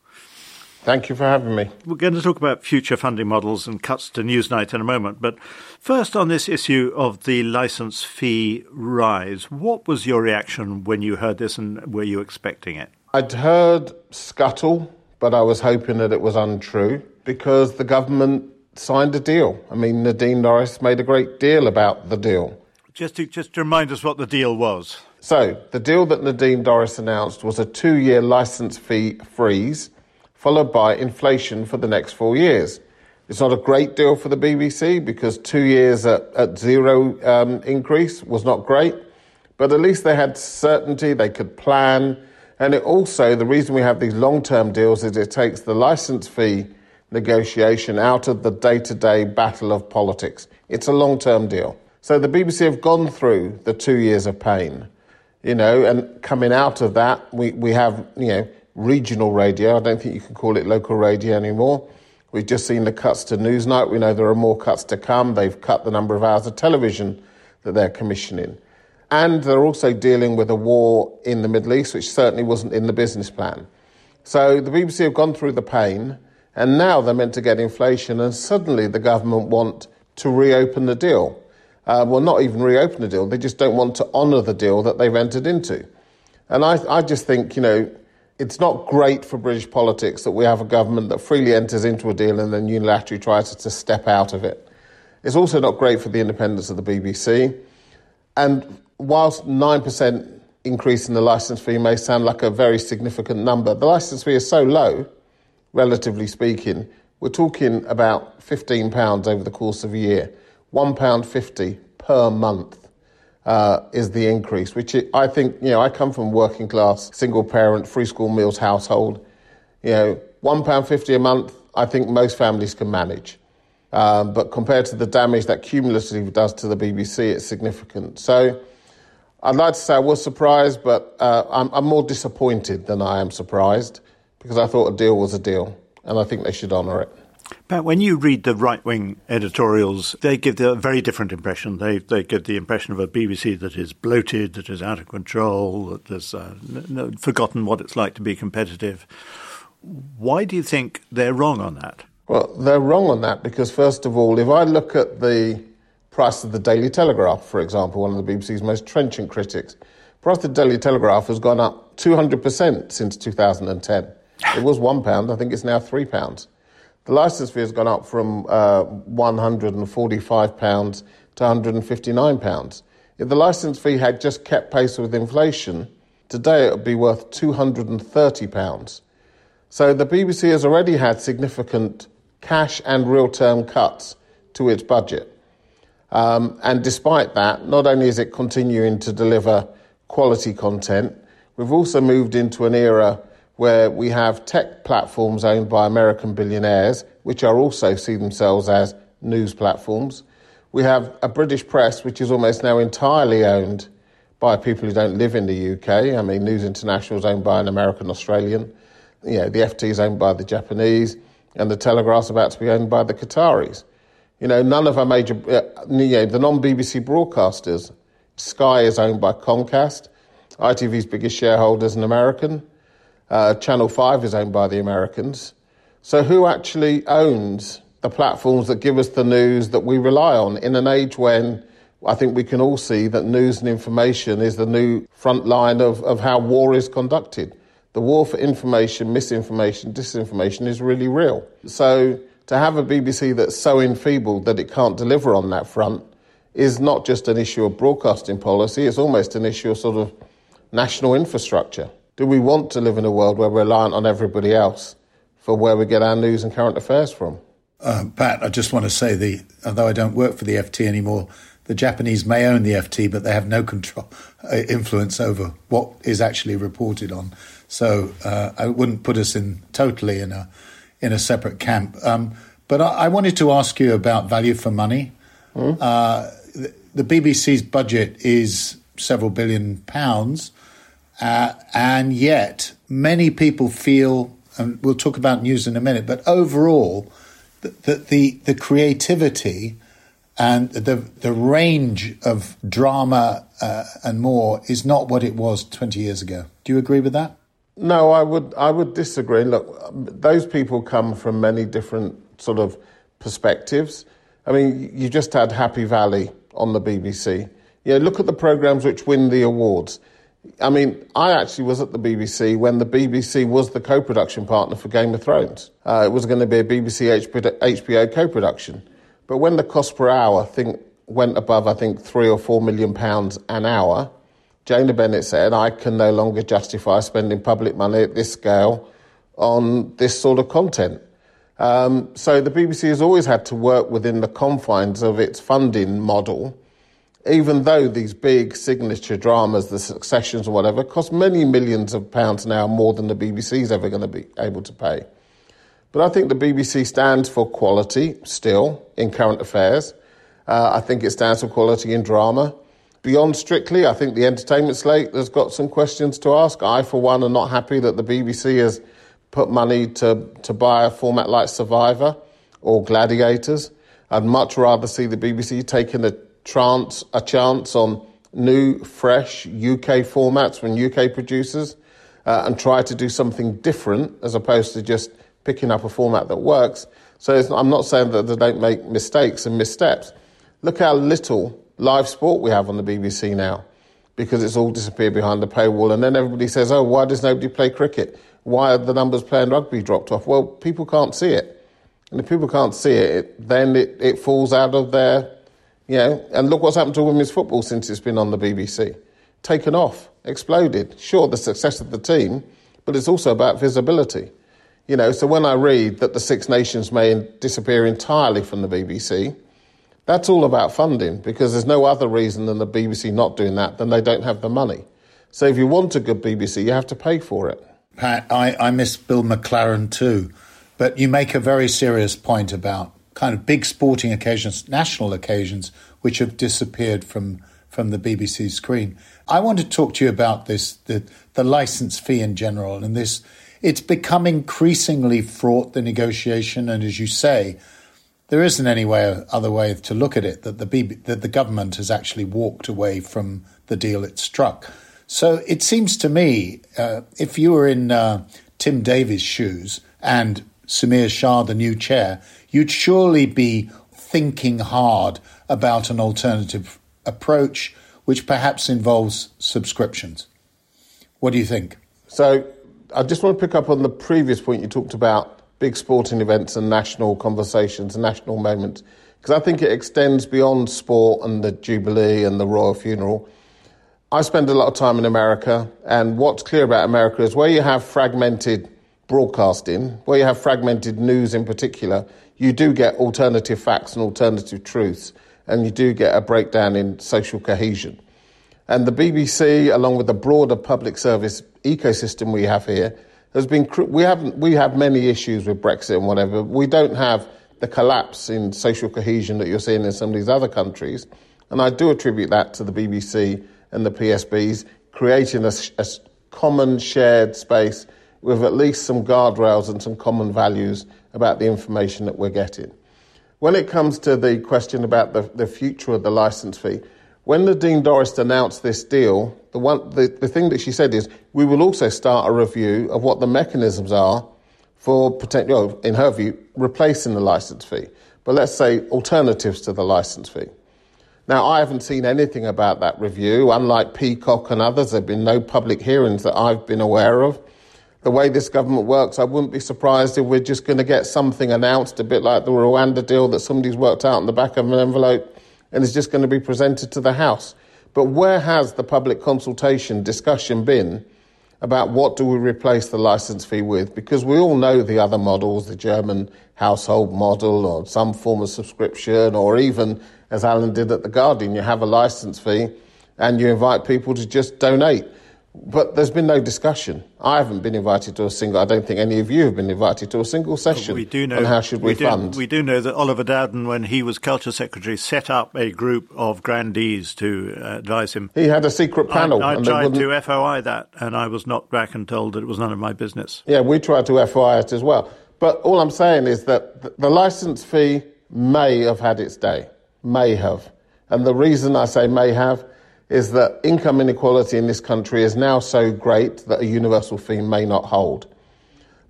Thank you for having me. We're going to talk about future funding models and cuts to Newsnight in a moment. But first, on this issue of the license fee rise, what was your reaction when you heard this and were you expecting it? I'd heard scuttle, but I was hoping that it was untrue because the government signed a deal. I mean, Nadine Dorries made a great deal about the deal. Just to just to remind us what the deal was. So, the deal that Nadine Dorries announced was a two-year license fee freeze, followed by inflation for the next four years. It's not a great deal for the BBC because two years at, at zero um, increase was not great, but at least they had certainty, they could plan, and it also, the reason we have these long term deals is it takes the license fee negotiation out of the day to day battle of politics. It's a long term deal. So the BBC have gone through the two years of pain, you know, and coming out of that, we, we have, you know, regional radio. I don't think you can call it local radio anymore. We've just seen the cuts to Newsnight. We know there are more cuts to come. They've cut the number of hours of television that they're commissioning. And they're also dealing with a war in the Middle East, which certainly wasn't in the business plan. So the BBC have gone through the pain. And now they're meant to get inflation, and suddenly the government want to reopen the deal. Uh, well, not even reopen the deal, they just don't want to honour the deal that they've entered into. And I, I just think, you know, it's not great for British politics that we have a government that freely enters into a deal and then unilaterally tries to step out of it. It's also not great for the independence of the BBC. And whilst 9% increase in the licence fee may sound like a very significant number, the licence fee is so low relatively speaking, we're talking about £15 over the course of a year. £1.50 per month uh, is the increase, which I think, you know, I come from working class, single parent, free school meals household. You know, £1.50 a month, I think most families can manage. Um, but compared to the damage that cumulatively does to the BBC, it's significant. So I'd like to say I was surprised, but uh, I'm, I'm more disappointed than I am surprised because I thought a deal was a deal, and I think they should honour it. But when you read the right wing editorials, they give a very different impression. They they give the impression of a BBC that is bloated, that is out of control, that has uh, no, forgotten what it's like to be competitive. Why do you think they're wrong on that? Well, they're wrong on that because, first of all, if I look at the price of the Daily Telegraph, for example, one of the BBC's most trenchant critics, price of the Daily Telegraph has gone up 200% since 2010. It was one pound. I think it's now three pounds. The license fee has gone up from uh, 145 pounds to 159 pounds. If the license fee had just kept pace with inflation, today it would be worth 230 pounds. So the BBC has already had significant cash and real term cuts to its budget. Um, and despite that, not only is it continuing to deliver quality content, we've also moved into an era where we have tech platforms owned by American billionaires, which are also see themselves as news platforms. We have a British press, which is almost now entirely owned by people who don't live in the UK. I mean, News International is owned by an American Australian. You know, the FT is owned by the Japanese, and the Telegraph's about to be owned by the Qataris. You know, none of our major, uh, you know, the non-BBC broadcasters. Sky is owned by Comcast. ITV's biggest shareholder is an American. Uh, Channel 5 is owned by the Americans. So, who actually owns the platforms that give us the news that we rely on in an age when I think we can all see that news and information is the new front line of, of how war is conducted. The war for information, misinformation, disinformation is really real. So, to have a BBC that's so enfeebled that it can't deliver on that front is not just an issue of broadcasting policy, it's almost an issue of sort of national infrastructure. Do we want to live in a world where we're reliant on everybody else for where we get our news and current affairs from? Uh, Pat, I just want to say the although I don't work for the FT anymore, the Japanese may own the FT, but they have no control uh, influence over what is actually reported on. So uh, I wouldn't put us in totally in a in a separate camp. Um, but I, I, wanted to ask you about value for money. Mm. Uh, the, the, BBC's budget is several billion pounds, uh, and yet many people feel, and we'll talk about news in a minute, but overall, that the, the, the creativity and the the range of drama uh, and more is not what it was 20 years ago. Do you agree with that? No, I would I would disagree. Look, those people come from many different sort of perspectives. I mean, you just had Happy Valley on the BBC. Yeah, look at the programs which win the awards. I mean, I actually was at the BBC when the BBC was the co-production partner for Game of Thrones. Uh, it was going to be a BBC HBO co-production, but when the cost per hour think went above, I think three or four million pounds an hour, Jana Bennett said, I can no longer justify spending public money at this scale on this sort of content. Um, so the BBC has always had to work within the confines of its funding model, even though these big signature dramas, the successions or whatever, cost many millions of pounds now more than the BBC is ever going to be able to pay. But I think the BBC stands for quality still in current affairs. Uh, I think it stands for quality in drama. Beyond Strictly, I think the entertainment slate has got some questions to ask. I, for one, am not happy that the BBC has put money to, to buy a format like Survivor or Gladiators. I'd much rather see the BBC taking a chance, a chance on new, fresh UK formats from UK producers uh, and try to do something different as opposed to just picking up a format that works. So I'm not saying that they don't make mistakes and missteps. Look how little live sport we have on the BBC now because it's all disappeared behind the paywall. And then everybody says, oh, why does nobody play cricket? Why are the numbers playing rugby dropped off? Well, people can't see it. And if people can't see it, then it, it falls out of their, know, and look what's happened to women's football since it's been on the BBC. Taken off, exploded. Sure, the success of the team, but it's also about visibility. You know, so when I read that the Six Nations may disappear entirely from the BBC, that's all about funding because there's no other reason than the BBC not doing that than they don't have the money. So if you want a good BBC, you have to pay for it. Pat, I, I miss Bill McLaren too, but you make a very serious point about kind of big sporting occasions, national occasions, which have disappeared from from the BBC screen. I want to talk to you about this the the license fee in general and this. It's become increasingly fraught the negotiation, and as you say, there isn't any way, other way to look at it that the BB, that the government has actually walked away from the deal it struck. So it seems to me, uh, if you were in uh, Tim Davie's shoes and Samir Shah, the new chair, you'd surely be thinking hard about an alternative approach, which perhaps involves subscriptions. What do you think? So I just want to pick up on the previous point you talked about big sporting events and national conversations national moments because I think it extends beyond sport and the Jubilee and the royal funeral. I spend a lot of time in America, and what's clear about America is where you have fragmented broadcasting, where you have fragmented news in particular, you do get alternative facts and alternative truths, and you do get a breakdown in social cohesion. And the BBC, along with the broader public service ecosystem we have here, has been we haven't we have many issues with Brexit and whatever. We don't have the collapse in social cohesion that you're seeing in some of these other countries, and I do attribute that to the BBC and the PSBs creating a, a common shared space with at least some guardrails and some common values about the information that we're getting. When it comes to the question about the, the future of the license fee, When Nadine Dorries announced this deal, the, one, the, the thing that she said is, we will also start a review of what the mechanisms are for, potential, in her view, replacing the license fee. But let's say alternatives to the license fee. Now, I haven't seen anything about that review. Unlike Peacock and others, there have been no public hearings that I've been aware of. The way this government works, I wouldn't be surprised if we're just going to get something announced, a bit like the Rwanda deal that somebody's worked out on the back of an envelope and is just going to be presented to the House. But where has the public consultation discussion been about what do we replace the license fee with? Because we all know the other models, the German household model or some form of subscription, or even, as Alan did at The Guardian, you have a license fee and you invite people to just donate. But there's been no discussion. I haven't been invited to a single. I don't think any of you have been invited to a single session. We do know. On how should we, we do, fund? We do know that Oliver Dowden, when he was culture secretary, set up a group of grandees to uh, advise him. He had a secret panel. I, I tried to FOI that, and I was knocked back and told that it was none of my business. Yeah, we tried to FOI it as well. But all I'm saying is that the license fee may have had its day. May have. And the reason I say may have is that income inequality in this country is now so great that a universal fee may not hold.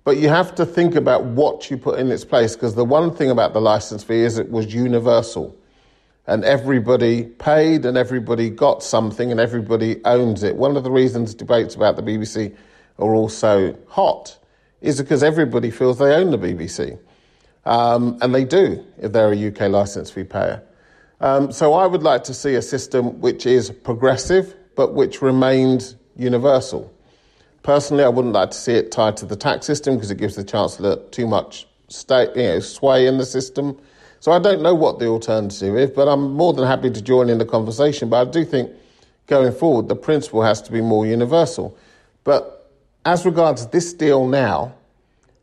But you have to think about what you put in its place because the one thing about the license fee is it was universal. And everybody paid and everybody got something and everybody owns it. One of the reasons debates about the BBC are also hot is because everybody feels they own the BBC. Um, and they do if they're a UK license fee payer. Um, so I would like to see a system which is progressive but which remains universal. Personally, I wouldn't like to see it tied to the tax system because it gives the Chancellor too much you know, sway in the system. So I don't know what the alternative is, but I'm more than happy to join in the conversation. But I do think going forward, the principle has to be more universal. But as regards this deal now,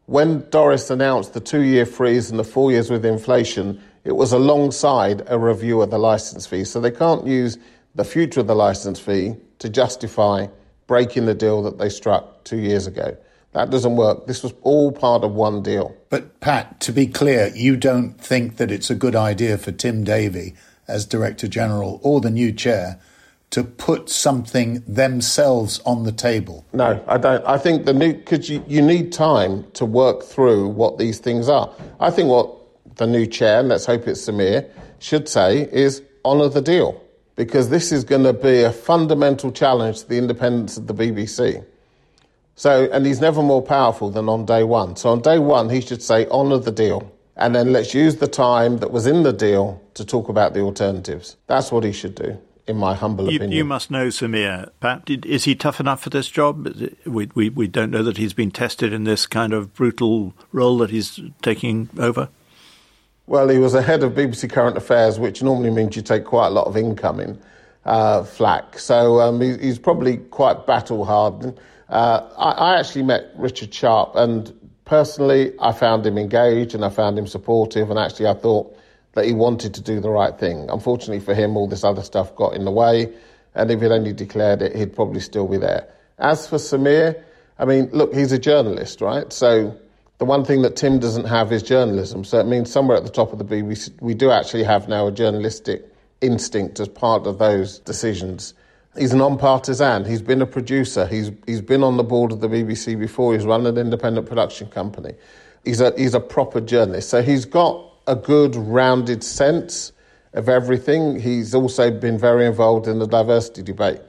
when Dorries announced the two year freeze and the four years with inflation, it was alongside a review of the license fee. So they can't use the future of the license fee to justify breaking the deal that they struck two years ago. That doesn't work. This was all part of one deal. But, Pat, to be clear, you don't think that it's a good idea for Tim Davie as Director General or the new chair to put something themselves on the table? No, I don't. I think the new, because you, you need time to work through what these things are. I think what the new chair, and let's hope it's Samir, should say is honour the deal. Because this is going to be a fundamental challenge to the independence of the BBC. So, and he's never more powerful than on day one. So on day one, he should say, honour the deal. And then let's use the time that was in the deal to talk about the alternatives. That's what he should do, in my humble you, opinion. You must know Samir. Pat, is he tough enough for this job? We, we, we don't know that he's been tested in this kind of brutal role that he's taking over. Well, he was a head of BBC Current Affairs, which normally means you take quite a lot of incoming uh, flack. So um, he, he's probably quite battle hardened. Uh, I, I, actually met Richard Sharp, and personally, I found him engaged and I found him supportive, and actually, I thought that he wanted to do the right thing. Unfortunately for him, all this other stuff got in the way, and if he'd only declared it, he'd probably still be there. As for Samir, I mean, look, he's a journalist, right? So the one thing that Tim doesn't have is journalism. So it means somewhere at the top of the BBC, we do actually have now a journalistic instinct as part of those decisions. He's a non-partisan. He's been a producer. He's he's been on the board of the BBC before. He's run an independent production company. He's a he's a proper journalist. So he's got a good rounded sense of everything. He's also been very involved in the diversity debate.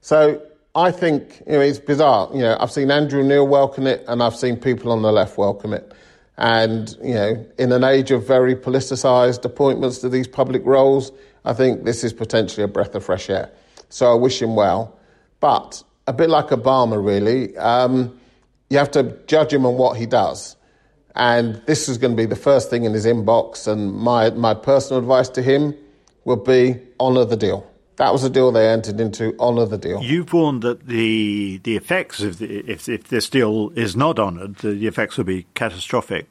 So I think you know it's bizarre. You know, I've seen Andrew Neil welcome it, and I've seen people on the left welcome it. And you know, in an age of very politicised appointments to these public roles, I think this is potentially a breath of fresh air. So I wish him well. But a bit like Obama, really, um, you have to judge him on what he does. And this is going to be the first thing in his inbox. And my my personal advice to him would be honour the deal. That was the deal they entered into. Honour the deal. You've warned that the the effects of the, if if this deal is not honoured, the, the effects will be catastrophic.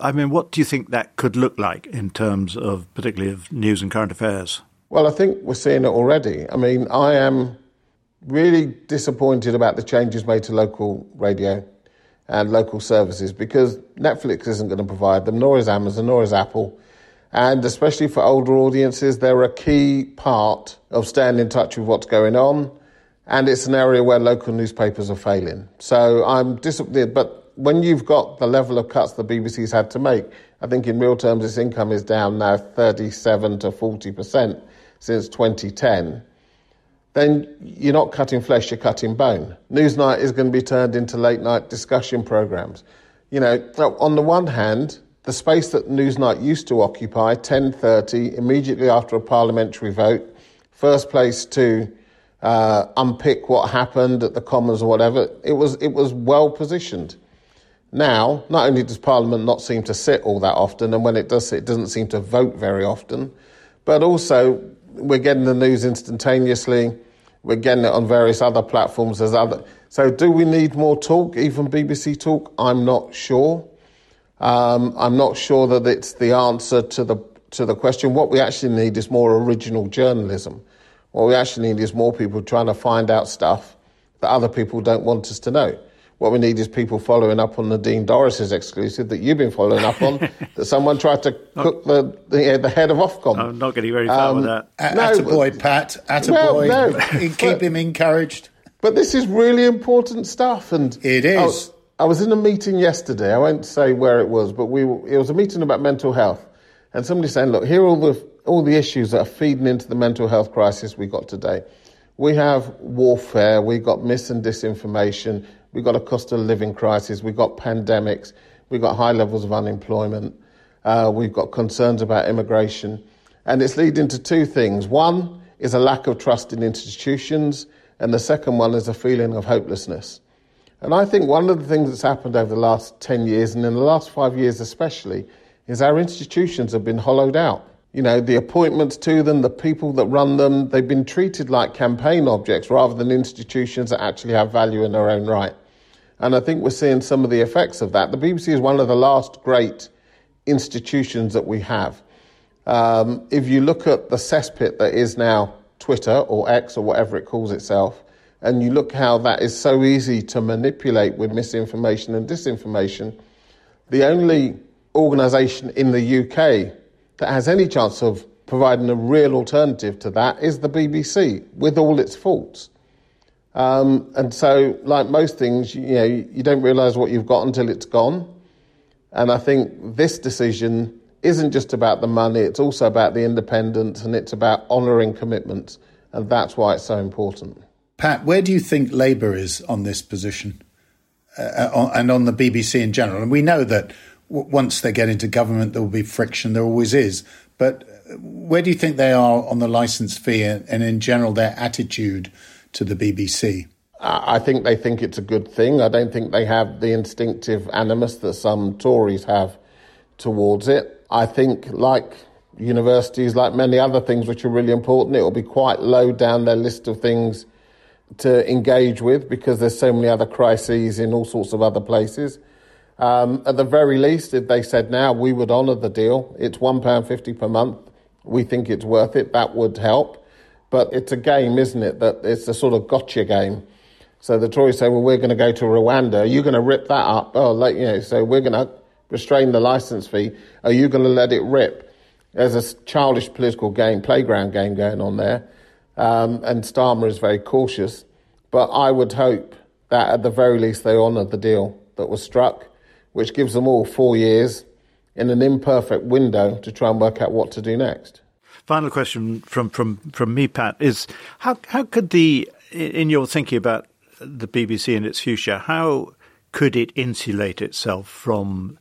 I mean, what do you think that could look like in terms of particularly of news and current affairs? Well, I think we're seeing it already. I mean, I am really disappointed about the changes made to local radio and local services because Netflix isn't going to provide them, nor is Amazon, nor is Apple. And especially for older audiences, they're a key part of staying in touch with what's going on. And it's an area where local newspapers are failing. So I'm disappointed. But when you've got the level of cuts the BBC's had to make, I think in real terms its income is down now 37 to 40% since 2010 then you're not cutting flesh, you're cutting bone. Newsnight is going to be turned into late night discussion programs. You know, on the one hand, the space that Newsnight used to occupy, 10.30, immediately after a parliamentary vote, first place to uh, unpick what happened at the Commons or whatever, it was, it was well positioned. Now, not only does Parliament not seem to sit all that often, and when it does it doesn't seem to vote very often, but also we're getting the news instantaneously. We're getting it on various other platforms. There's other. So, do we need more talk, even BBC talk? I'm not sure. Um, I'm not sure that it's the answer to the to the question. What we actually need is more original journalism. What we actually need is more people trying to find out stuff that other people don't want us to know. What we need is people following up on Nadine Dorries's exclusive that you've been following up on, that someone tried to cook the, the, the head of Ofcom. I'm not getting very far um, with that. A- no, attaboy, Pat. Attaboy. Well, no, Keep but, him encouraged. But this is really important stuff. and It is. I was, I was in a meeting yesterday. I won't say where it was, but we it was a meeting about mental health. And somebody saying, look, here are all the, all the issues that are feeding into the mental health crisis we got today. We have warfare, we got mis and disinformation, We've got a cost of living crisis. We've got pandemics. We've got high levels of unemployment. Uh, we've got concerns about immigration. And it's leading to two things. One is a lack of trust in institutions, and the second one is a feeling of hopelessness. And I think one of the things that's happened over the last 10 years, and in the last five years especially, is our institutions have been hollowed out. You know, the appointments to them, the people that run them, they've been treated like campaign objects rather than institutions that actually have value in their own right. And I think we're seeing some of the effects of that. The BBC is one of the last great institutions that we have. Um, if you look at the cesspit that is now Twitter or X or whatever it calls itself, and you look how that is so easy to manipulate with misinformation and disinformation, the only organisation in the UK that has any chance of providing a real alternative to that is the BBC, with all its faults. Um, and so, like most things, you, know, you don't realise what you've got until it's gone. And I think this decision isn't just about the money; it's also about the independence, and it's about honouring commitments, and that's why it's so important. Pat, where do you think Labour is on this position, uh, uh and on the BBC in general? And we know that once they get into government, there will be friction. There always is. But uh, where do you think they are on the licence fee and, and in general their attitude to the BBC? I think they think it's a good thing. I don't think they have the instinctive animus that some Tories have towards it. I think, like universities, like many other things which are really important, it will be quite low down their list of things to engage with because there's so many other crises in all sorts of other places. Um, at the very least, if they said now we would honour the deal, it's £1.50 per month. We think it's worth it. That would help. But it's a game, isn't it? That it's a sort of gotcha game. So the Tories say, well, we're going to go to Rwanda. Are you going to rip that up? Oh, like, you know, so we're going to restrain the license fee. Are you going to let it rip? There's a childish political game, playground game going on there. Um, and Starmer is very cautious. But I would hope that at the very least they honour the deal that was struck which gives them all four years in an imperfect window to try and work out what to do next. Final question from, from, from me, Pat, is how, how could the, in your thinking about the BBC and its future, how could it insulate itself from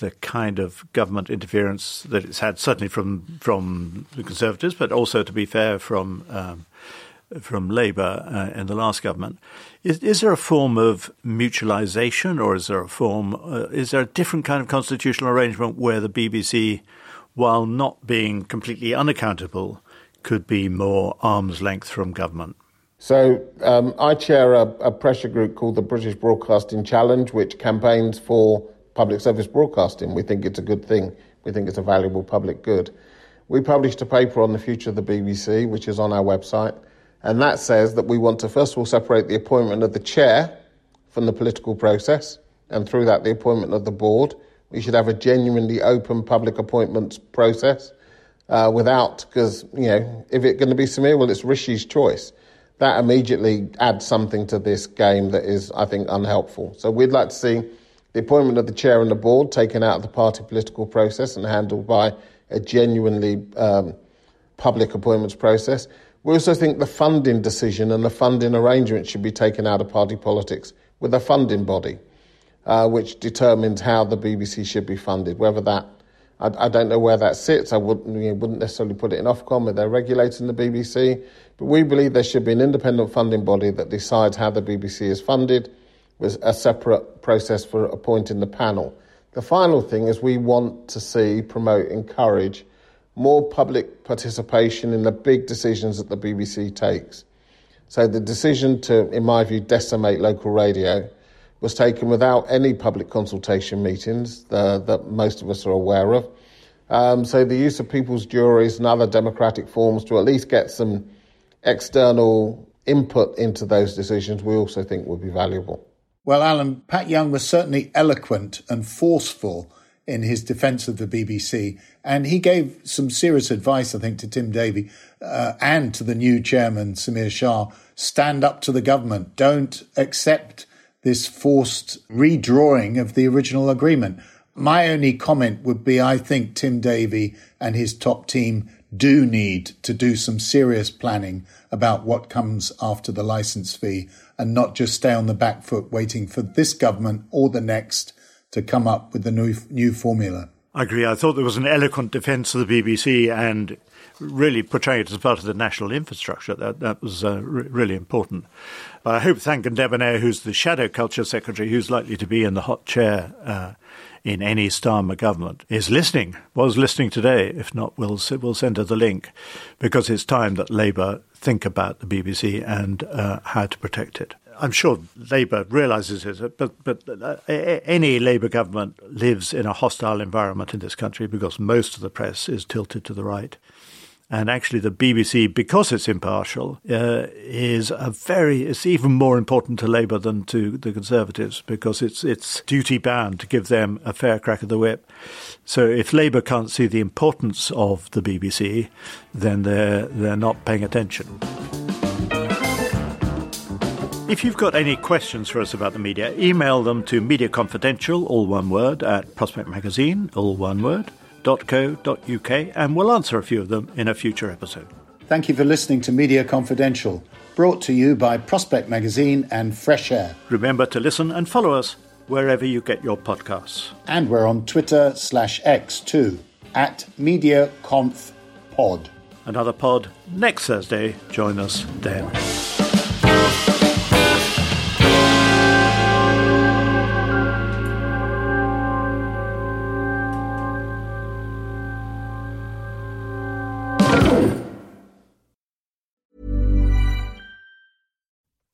the kind of government interference that it's had, certainly from from the Conservatives, but also, to be fair, from um, from Labour uh, in the last government. Is, is, there a form of mutualisation, or is there a form? Uh, is there a different kind of constitutional arrangement where the BBC, while not being completely unaccountable, could be more arm's length from government? So um, I chair a, a pressure group called the British Broadcasting Challenge, which campaigns for public service broadcasting. We think it's a good thing. We think it's a valuable public good. We published a paper on the future of the BBC, which is on our website. And that says that we want to, first of all, separate the appointment of the chair from the political process, and through that, the appointment of the board We should have a genuinely open public appointments process uh, without, because, you know, if it's going to be Samir, well, it's Rishi's choice. That immediately adds something to this game that is, I think, unhelpful. So we'd like to see the appointment of the chair and the board taken out of the party political process and handled by a genuinely um, public appointments process. We also think the funding decision and the funding arrangement should be taken out of party politics with a funding body, uh, which determines how the BBC should be funded. Whether that, I, I don't know where that sits. I wouldn't, you know, wouldn't necessarily put it in Ofcom if they're regulating the BBC, but we believe there should be an independent funding body that decides how the BBC is funded, with a separate process for appointing the panel. The final thing is we want to see, promote, encourage more public participation in the big decisions that the BBC takes. So the decision to, in my view, decimate local radio was taken without any public consultation meetings uh, that most of us are aware of. Um, so the use of people's juries and other democratic forms to at least get some external input into those decisions, we also think would be valuable. Well, Alan, Pat Younge was certainly eloquent and forceful in his defence of the BBC. And he gave some serious advice, I think, to Tim Davie uh, and to the new chairman, Samir Shah stand up to the government. Don't accept this forced redrawing of the original agreement. My only comment would be I think Tim Davie and his top team do need to do some serious planning about what comes after the license fee and not just stay on the back foot waiting for this government or the next to come up with the new, new formula. I agree. I thought there was an eloquent defence of the BBC and really portraying it as part of the national infrastructure. That that was uh, re- really important. I hope Thangam Debbonaire, who's the shadow culture secretary, who's likely to be in the hot chair uh, in any Starmer government, is listening. Was listening today. If not, we'll we'll send her the link because it's time that Labour think about the BBC and uh, how to protect it. I'm sure Labour realises it, but but uh, any Labour government lives in a hostile environment in this country because most of the press is tilted to the right. And actually, the BBC, because it's impartial, uh, is a very it's even more important to Labour than to the Conservatives because it's it's duty bound to give them a fair crack of the whip. So if Labour can't see the importance of the BBC, then they're they're not paying attention. If you've got any questions for us about the media, email them to Media Confidential, all one word, at Prospect Magazine, all one word, .co.uk, and we'll answer a few of them in a future episode. Thank you for listening to Media Confidential, brought to you by Prospect Magazine and Fresh Air. Remember to listen and follow us wherever you get your podcasts. And we're on Twitter slash X too, at MediaConfPod. Another pod next Thursday. Join us then.